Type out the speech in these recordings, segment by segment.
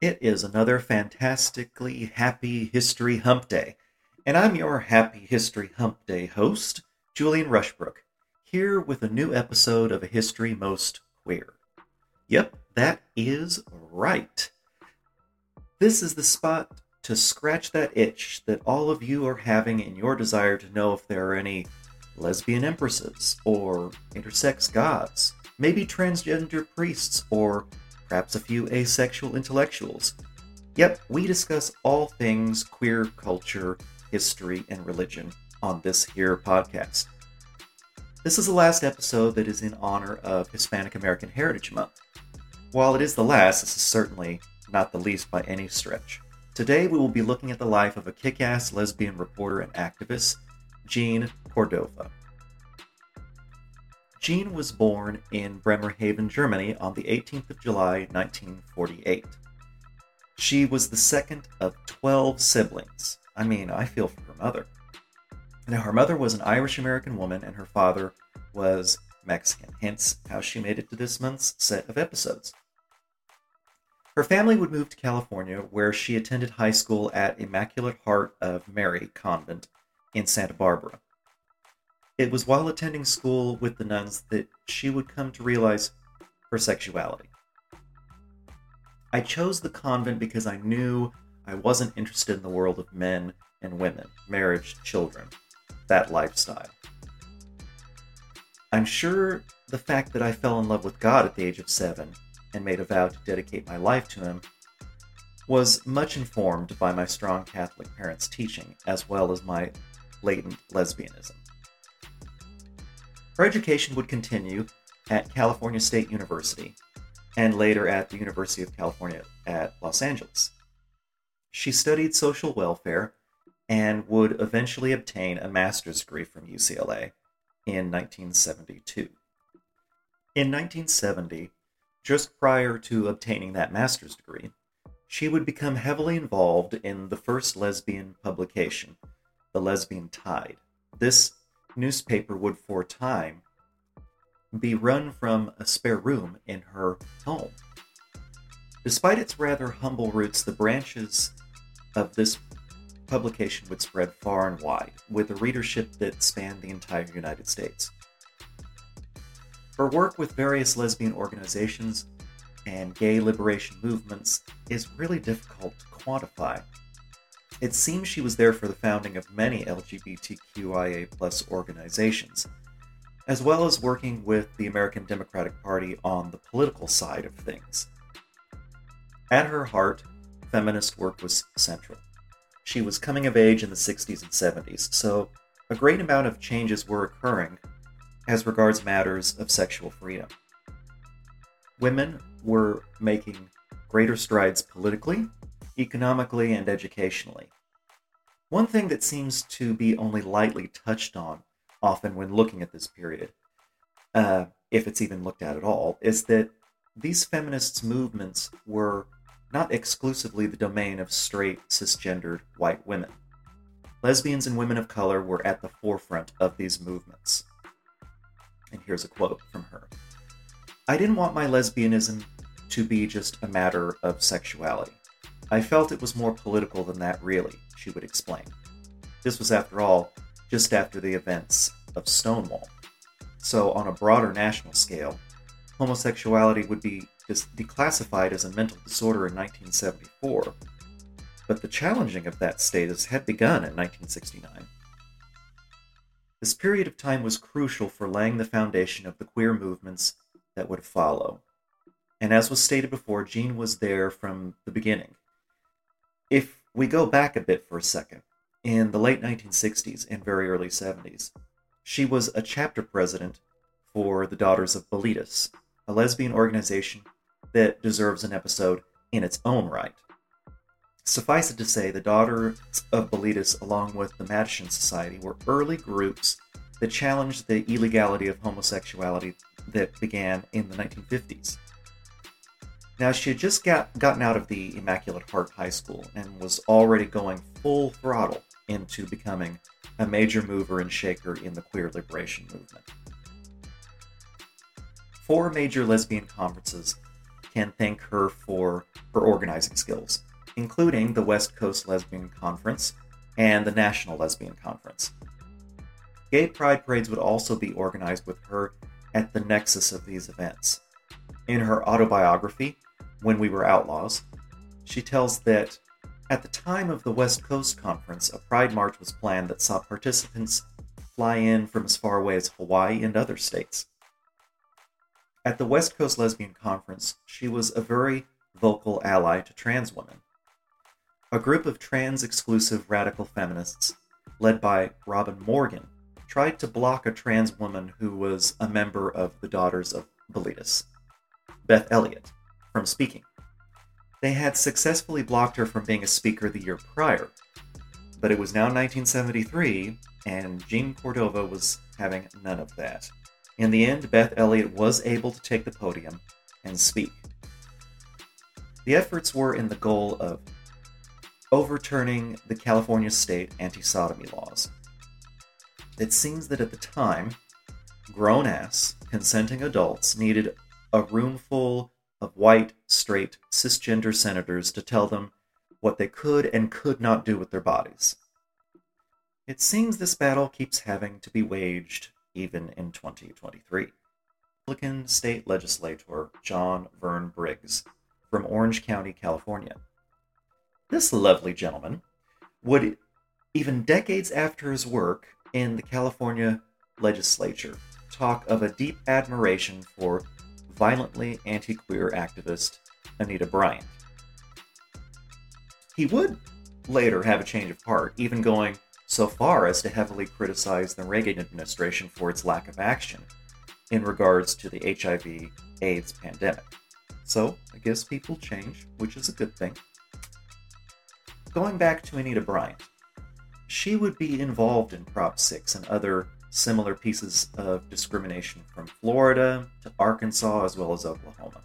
It is another fantastically happy History Hump Day, and I'm your Happy History Hump Day host, Julian Rushbrook, here with a new episode of A History Most Queer. Yep, that is right. This is the spot to scratch that itch that all of you are having in your desire to know if there are any lesbian empresses, or intersex gods, maybe transgender priests, or perhaps a few asexual intellectuals. Yep, we discuss all things queer culture, history, and religion on this here podcast. This is the last episode that is in honor of Hispanic American Heritage Month. While it is the last, this is certainly not the least by any stretch. Today we will be looking at the life of a kick ass lesbian reporter and activist, Jeanne Córdova. Jeanne was born in Bremerhaven, Germany on the 18th of July, 1948. She was the second of 12 siblings. I mean, I feel for her mother. Now, her mother was an Irish American woman and her father was Mexican, hence how she made it to this month's set of episodes. Her family would move to California, where she attended high school at Immaculate Heart of Mary Convent in Santa Barbara. It was while attending school with the nuns that she would come to realize her sexuality. I chose the convent because I knew I wasn't interested in the world of men and women, marriage, children, that lifestyle. I'm sure the fact that I fell in love with God at the age of seven and made a vow to dedicate my life to Him was much informed by my strong Catholic parents' teaching, as well as my latent lesbianism. Her education would continue at California State University and later at the University of California at Los Angeles. She studied social welfare and would eventually obtain a master's degree from UCLA in 1972. In 1970, just prior to obtaining that master's degree, she would become heavily involved in the first lesbian publication, The Lesbian Tide. This newspaper would for a time be run from a spare room in her home. Despite its rather humble roots, the branches of this publication would spread far and wide, with a readership that spanned the entire United States. Her work with various lesbian organizations and gay liberation movements is really difficult to quantify it seems she was there for the founding of many LGBTQIA organizations, as well as working with the American Democratic Party on the political side of things. At her heart, feminist work was central. She was coming of age in the 60s and 70s, so a great amount of changes were occurring as regards matters of sexual freedom. Women were making greater strides politically economically, and educationally. One thing that seems to be only lightly touched on often when looking at this period, uh, if it's even looked at at all, is that these feminists' movements were not exclusively the domain of straight, cisgendered white women. Lesbians and women of color were at the forefront of these movements. And here's a quote from her I didn't want my lesbianism to be just a matter of sexuality. I felt it was more political than that, really, she would explain. This was, after all, just after the events of Stonewall. So, on a broader national scale, homosexuality would be declassified as a mental disorder in 1974, but the challenging of that status had begun in 1969. This period of time was crucial for laying the foundation of the queer movements that would follow. And as was stated before, Jeanne was there from the beginning. If we go back a bit for a second, in the late 1960s and very early 70s, she was a chapter president for the Daughters of Bilitis, a lesbian organization that deserves an episode in its own right. Suffice it to say, the Daughters of Bilitis, along with the Mattachine Society, were early groups that challenged the illegality of homosexuality that began in the 1950s. Now, she had just got, gotten out of the Immaculate Heart High School and was already going full throttle into becoming a major mover and shaker in the queer liberation movement. Four major lesbian conferences can thank her for her organizing skills, including the West Coast Lesbian Conference and the National Lesbian Conference. Gay pride parades would also be organized with her at the nexus of these events. In her autobiography, When We Were Outlaws, she tells that at the time of the West Coast Conference, a pride march was planned that saw participants fly in from as far away as Hawaii and other states. At the West Coast Lesbian Conference, she was a very vocal ally to trans women. A group of trans exclusive radical feminists, led by Robin Morgan, tried to block a trans woman who was a member of the Daughters of Bilitis, Beth Elliott, from speaking. They had successfully blocked her from being a speaker the year prior, but it was now 1973, and Jeanne Córdova was having none of that. In the end, Beth Elliott was able to take the podium and speak. The efforts were in the goal of overturning the California state anti sodomy laws. It seems that at the time, grown ass, consenting adults needed a roomful of white, straight, cisgender senators to tell them what they could and could not do with their bodies. It seems this battle keeps having to be waged even in 2023. Republican state legislator John Vern Briggs from Orange County, California. This lovely gentleman would, even decades after his work in the California legislature, talk of a deep admiration for violently anti queer activist Anita Bryant. He would later have a change of heart, even going so far as to heavily criticize the Reagan administration for its lack of action in regards to the HIV AIDS pandemic. So, I guess people change, which is a good thing. Going back to Anita Bryant, she would be involved in Prop 6 and other similar pieces of discrimination from Florida to Arkansas as well as Oklahoma.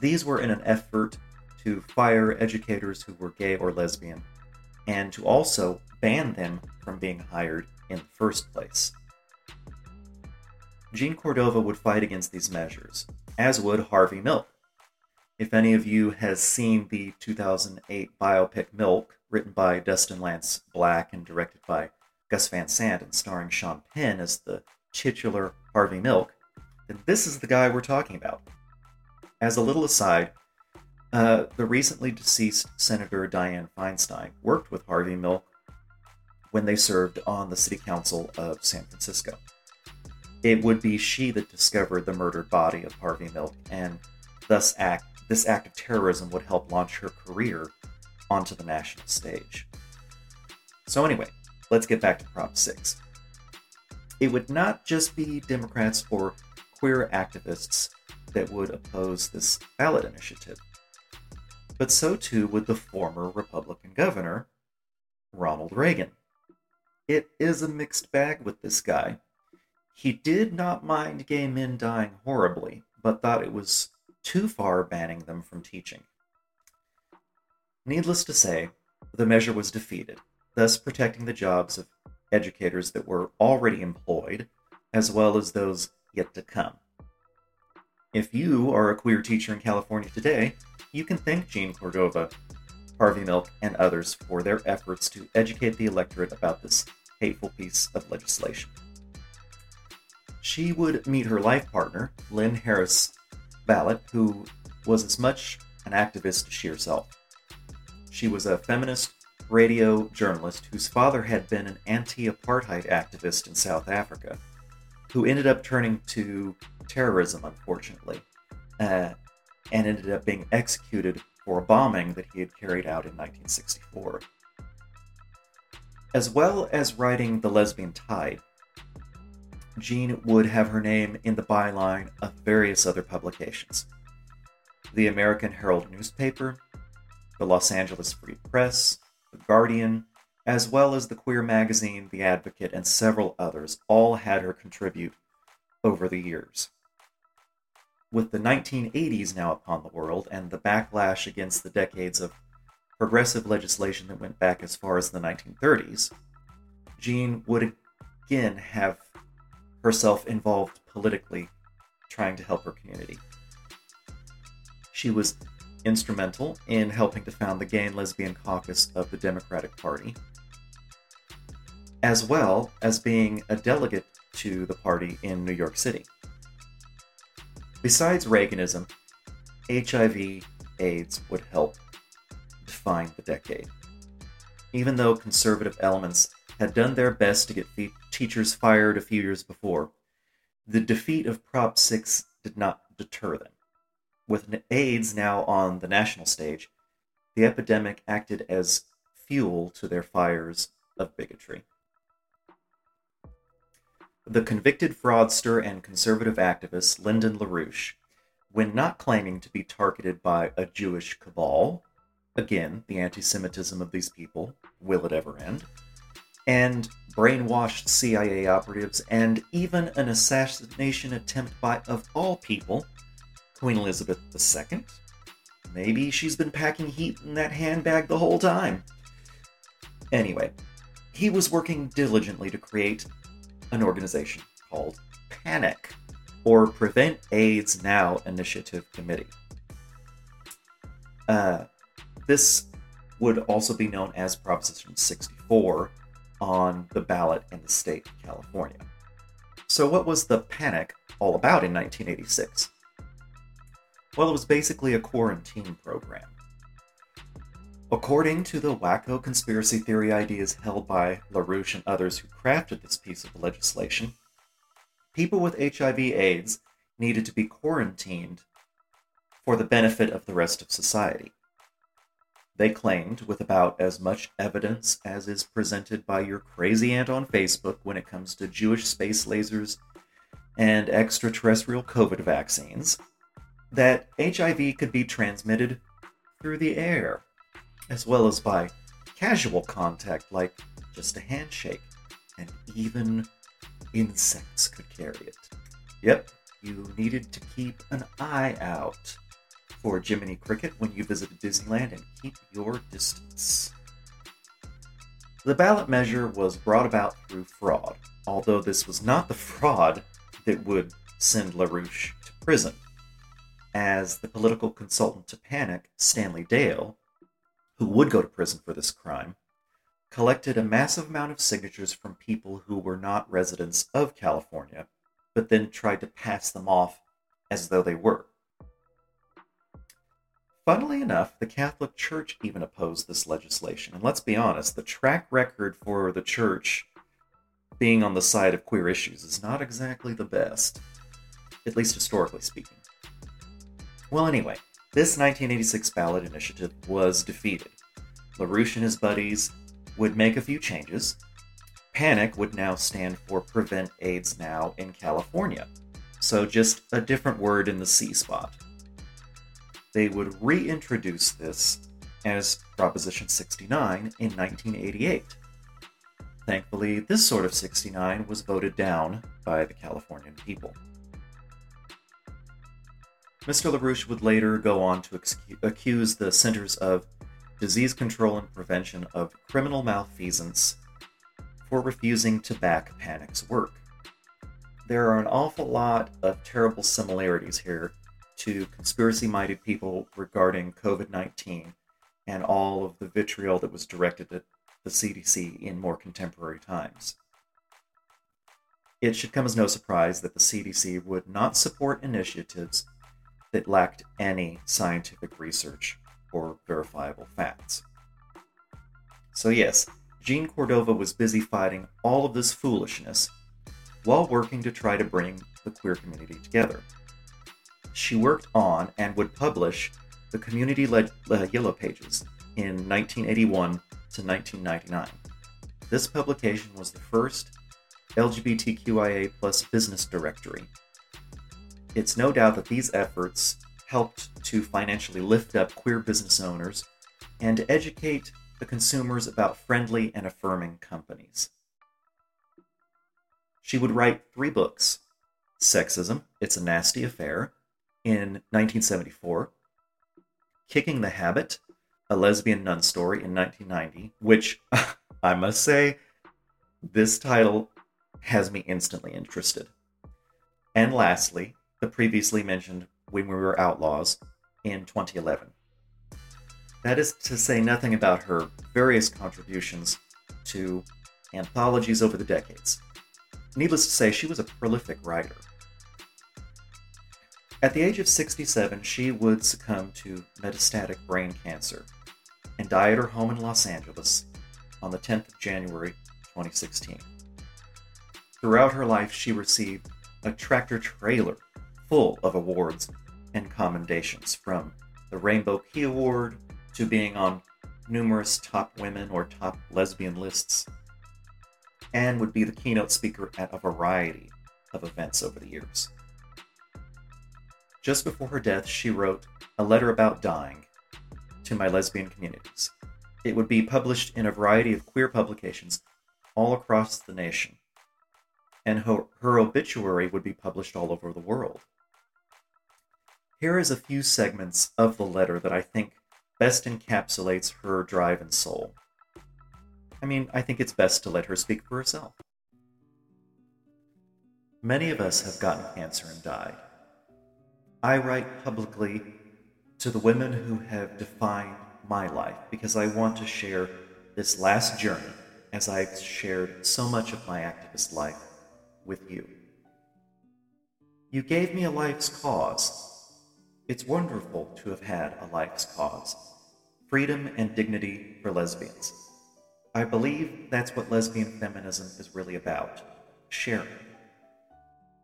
These were in an effort to fire educators who were gay or lesbian and to also ban them from being hired in the first place. Jeanne Córdova would fight against these measures, as would Harvey Milk. If any of you has seen the 2008 biopic Milk, written by Dustin Lance Black and directed by Gus Van Sant and starring Sean Penn as the titular Harvey Milk, then this is the guy we're talking about. As a little aside, uh, the recently deceased Senator Dianne Feinstein worked with Harvey Milk when they served on the City Council of San Francisco. It would be she that discovered the murdered body of Harvey Milk, and thus act this act of terrorism would help launch her career onto the national stage. So anyway, let's get back to Prop 6. It would not just be Democrats or queer activists that would oppose this ballot initiative but so too would the former Republican governor, Ronald Reagan. It is a mixed bag with this guy. He did not mind gay men dying horribly, but thought it was too far banning them from teaching. Needless to say, the measure was defeated, thus protecting the jobs of educators that were already employed, as well as those yet to come. If you are a queer teacher in California today, you can thank Jeanne Córdova, Harvey Milk, and others for their efforts to educate the electorate about this hateful piece of legislation. She would meet her life partner, Lynn Harris Ballen, who was as much an activist as she herself. She was a feminist radio journalist whose father had been an anti apartheid activist in South Africa, who ended up turning to terrorism, unfortunately, uh, and ended up being executed for a bombing that he had carried out in 1964. As well as writing The Lesbian Tide, Jeanne would have her name in the byline of various other publications the American Herald newspaper, the Los Angeles Free Press, The Guardian, as well as the queer magazine The Advocate and several others, all had her contribute over the years. With the 1980s now upon the world and the backlash against the decades of progressive legislation that went back as far as the 1930s, Jeanne would again have herself involved politically, trying to help her community. She was instrumental in helping to found the Gay and Lesbian Caucus of the Democratic Party, as well as being a delegate to the party in New York City. Besides Reaganism, HIV AIDS would help define the decade. Even though conservative elements had done their best to get teachers fired a few years before, the defeat of Prop 6 did not deter them. With AIDS now on the national stage, the epidemic acted as fuel to their fires of bigotry. The convicted fraudster and conservative activist Lyndon LaRouche, when not claiming to be targeted by a Jewish cabal, again, the anti Semitism of these people, will it ever end? And brainwashed CIA operatives, and even an assassination attempt by, of all people, Queen Elizabeth II. Maybe she's been packing heat in that handbag the whole time. Anyway, he was working diligently to create an organization called PANIC, or Prevent AIDS Now Initiative Committee. Uh, this would also be known as Proposition 64 on the ballot in the state of California. So, what was the panic all about in 1986? Well, it was basically a quarantine program. According to the wacko conspiracy theory ideas held by LaRouche and others who crafted this piece of legislation, people with HIV AIDS needed to be quarantined for the benefit of the rest of society. They claimed, with about as much evidence as is presented by your crazy aunt on Facebook when it comes to Jewish space lasers and extraterrestrial COVID vaccines, that HIV could be transmitted through the air as well as by casual contact like just a handshake, and even insects could carry it. Yep, you needed to keep an eye out for Jiminy Cricket when you visited Disneyland and keep your distance. The ballot measure was brought about through fraud, although this was not the fraud that would send LaRouche to prison. As the political consultant to Panic, Stanley Dale, who would go to prison for this crime, collected a massive amount of signatures from people who were not residents of California, but then tried to pass them off as though they were. Funnily enough, the Catholic Church even opposed this legislation. And let's be honest, the track record for the Church being on the side of queer issues is not exactly the best, at least historically speaking. Well, anyway, this 1986 ballot initiative was defeated. LaRouche and his buddies would make a few changes. PANIC would now stand for Prevent AIDS Now in California, so just a different word in the C spot. They would reintroduce this as Proposition 69 in 1988. Thankfully, this sort of 69 was voted down by the Californian people. Mr. LaRouche would later go on to accuse the Centers of Disease Control and Prevention of criminal malfeasance for refusing to back Panic's work. There are an awful lot of terrible similarities here to conspiracy minded people regarding COVID 19 and all of the vitriol that was directed at the CDC in more contemporary times. It should come as no surprise that the CDC would not support initiatives that lacked any scientific research or verifiable facts. So, yes, Jeanne Córdova was busy fighting all of this foolishness while working to try to bring the queer community together. She worked on and would publish the community led Yellow Pages in 1981 to 1999. This publication was the first LGBTQIA plus business directory it's no doubt that these efforts helped to financially lift up queer business owners and educate the consumers about friendly and affirming companies. She would write three books Sexism, It's a Nasty Affair, in 1974, Kicking the Habit, a lesbian nun story in 1990, which I must say, this title has me instantly interested. And lastly, the previously mentioned When We Were Outlaws in 2011. That is to say nothing about her various contributions to anthologies over the decades. Needless to say, she was a prolific writer. At the age of 67, she would succumb to metastatic brain cancer and die at her home in Los Angeles on the 10th of January 2016. Throughout her life, she received a tractor trailer full of awards and commendations from the Rainbow Key Award to being on numerous top women or top lesbian lists, and would be the keynote speaker at a variety of events over the years. Just before her death, she wrote a letter about dying to my lesbian communities. It would be published in a variety of queer publications all across the nation, and her, her obituary would be published all over the world. Here is a few segments of the letter that I think best encapsulates her drive and soul. I mean, I think it's best to let her speak for herself. Many of us have gotten cancer and died. I write publicly to the women who have defined my life because I want to share this last journey as I've shared so much of my activist life with you. You gave me a life's cause. It's wonderful to have had a life's cause freedom and dignity for lesbians. I believe that's what lesbian feminism is really about sharing.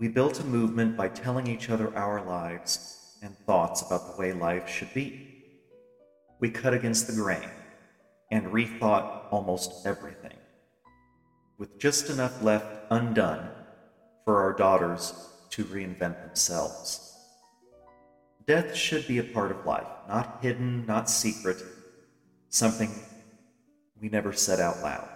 We built a movement by telling each other our lives and thoughts about the way life should be. We cut against the grain and rethought almost everything, with just enough left undone for our daughters to reinvent themselves. Death should be a part of life, not hidden, not secret, something we never said out loud.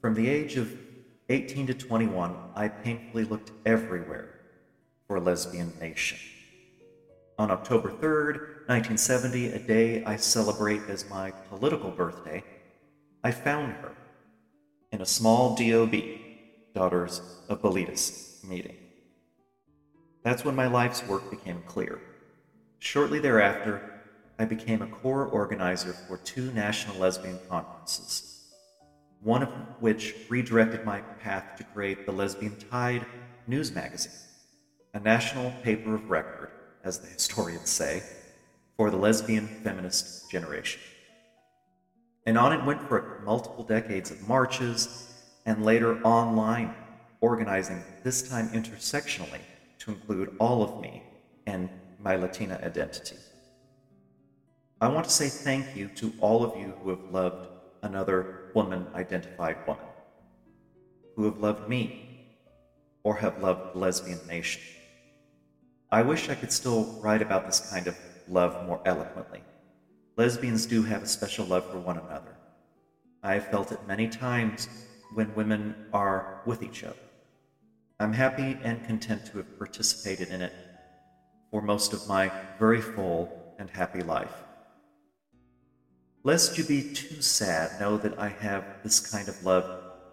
From the age of 18 to 21, I painfully looked everywhere for a lesbian nation. On October 3rd, 1970, a day I celebrate as my political birthday, I found her in a small DOB, Daughters of Bilitis, meeting. That's when my life's work became clear. Shortly thereafter, I became a core organizer for two national lesbian conferences one of which redirected my path to create the Lesbian Tide news magazine, a national paper of record, as the historians say, for the lesbian feminist generation. And on it went for multiple decades of marches and later online organizing, this time intersectionally, to include all of me and my Latina identity. I want to say thank you to all of you who have loved another woman identified woman who have loved me or have loved the lesbian nation. I wish I could still write about this kind of love more eloquently. Lesbians do have a special love for one another. I have felt it many times when women are with each other. I'm happy and content to have participated in it for most of my very full and happy life. Lest you be too sad, know that I have this kind of love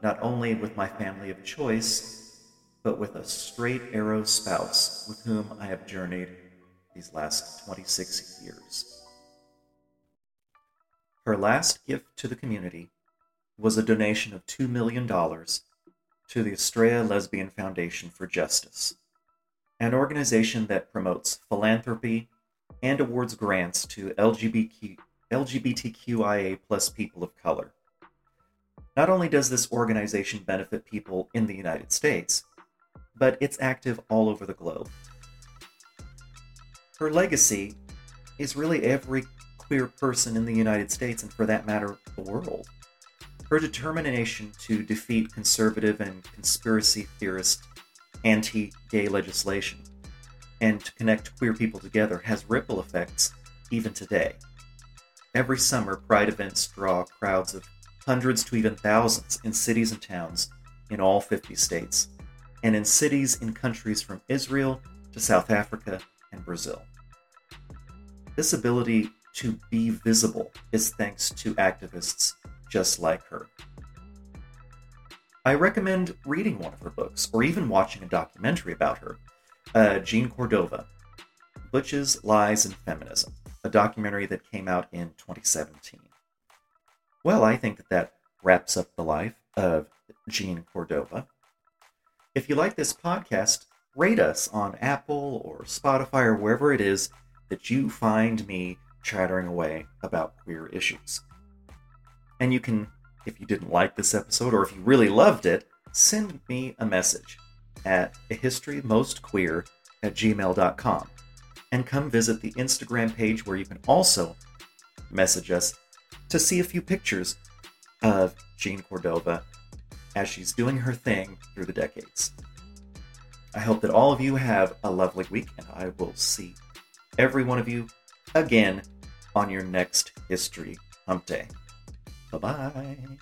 not only with my family of choice, but with a straight arrow spouse with whom I have journeyed these last 26 years. Her last gift to the community was a donation of $2 million to the Astraea Lesbian Foundation for Justice, an organization that promotes philanthropy and awards grants to LGBTQ LGBTQIA plus people of color. Not only does this organization benefit people in the United States, but it's active all over the globe. Her legacy is really every queer person in the United States, and for that matter, the world. Her determination to defeat conservative and conspiracy theorist anti gay legislation and to connect queer people together has ripple effects even today. Every summer, Pride events draw crowds of hundreds to even thousands in cities and towns in all 50 states, and in cities in countries from Israel to South Africa and Brazil. This ability to be visible is thanks to activists just like her. I recommend reading one of her books or even watching a documentary about her, uh, Jeanne Córdova, Butches, Lies, and Feminism, a documentary that came out in 2017. Well, I think that that wraps up the life of Jeanne Córdova. If you like this podcast, rate us on Apple or Spotify or wherever it is that you find me chattering away about queer issues. And you can, if you didn't like this episode or if you really loved it, send me a message at historymostqueer history most queer at gmail.com and come visit the Instagram page where you can also message us to see a few pictures of Jeanne Córdova as she's doing her thing through the decades. I hope that all of you have a lovely week, and I will see every one of you again on your next History Hump Day. Bye bye.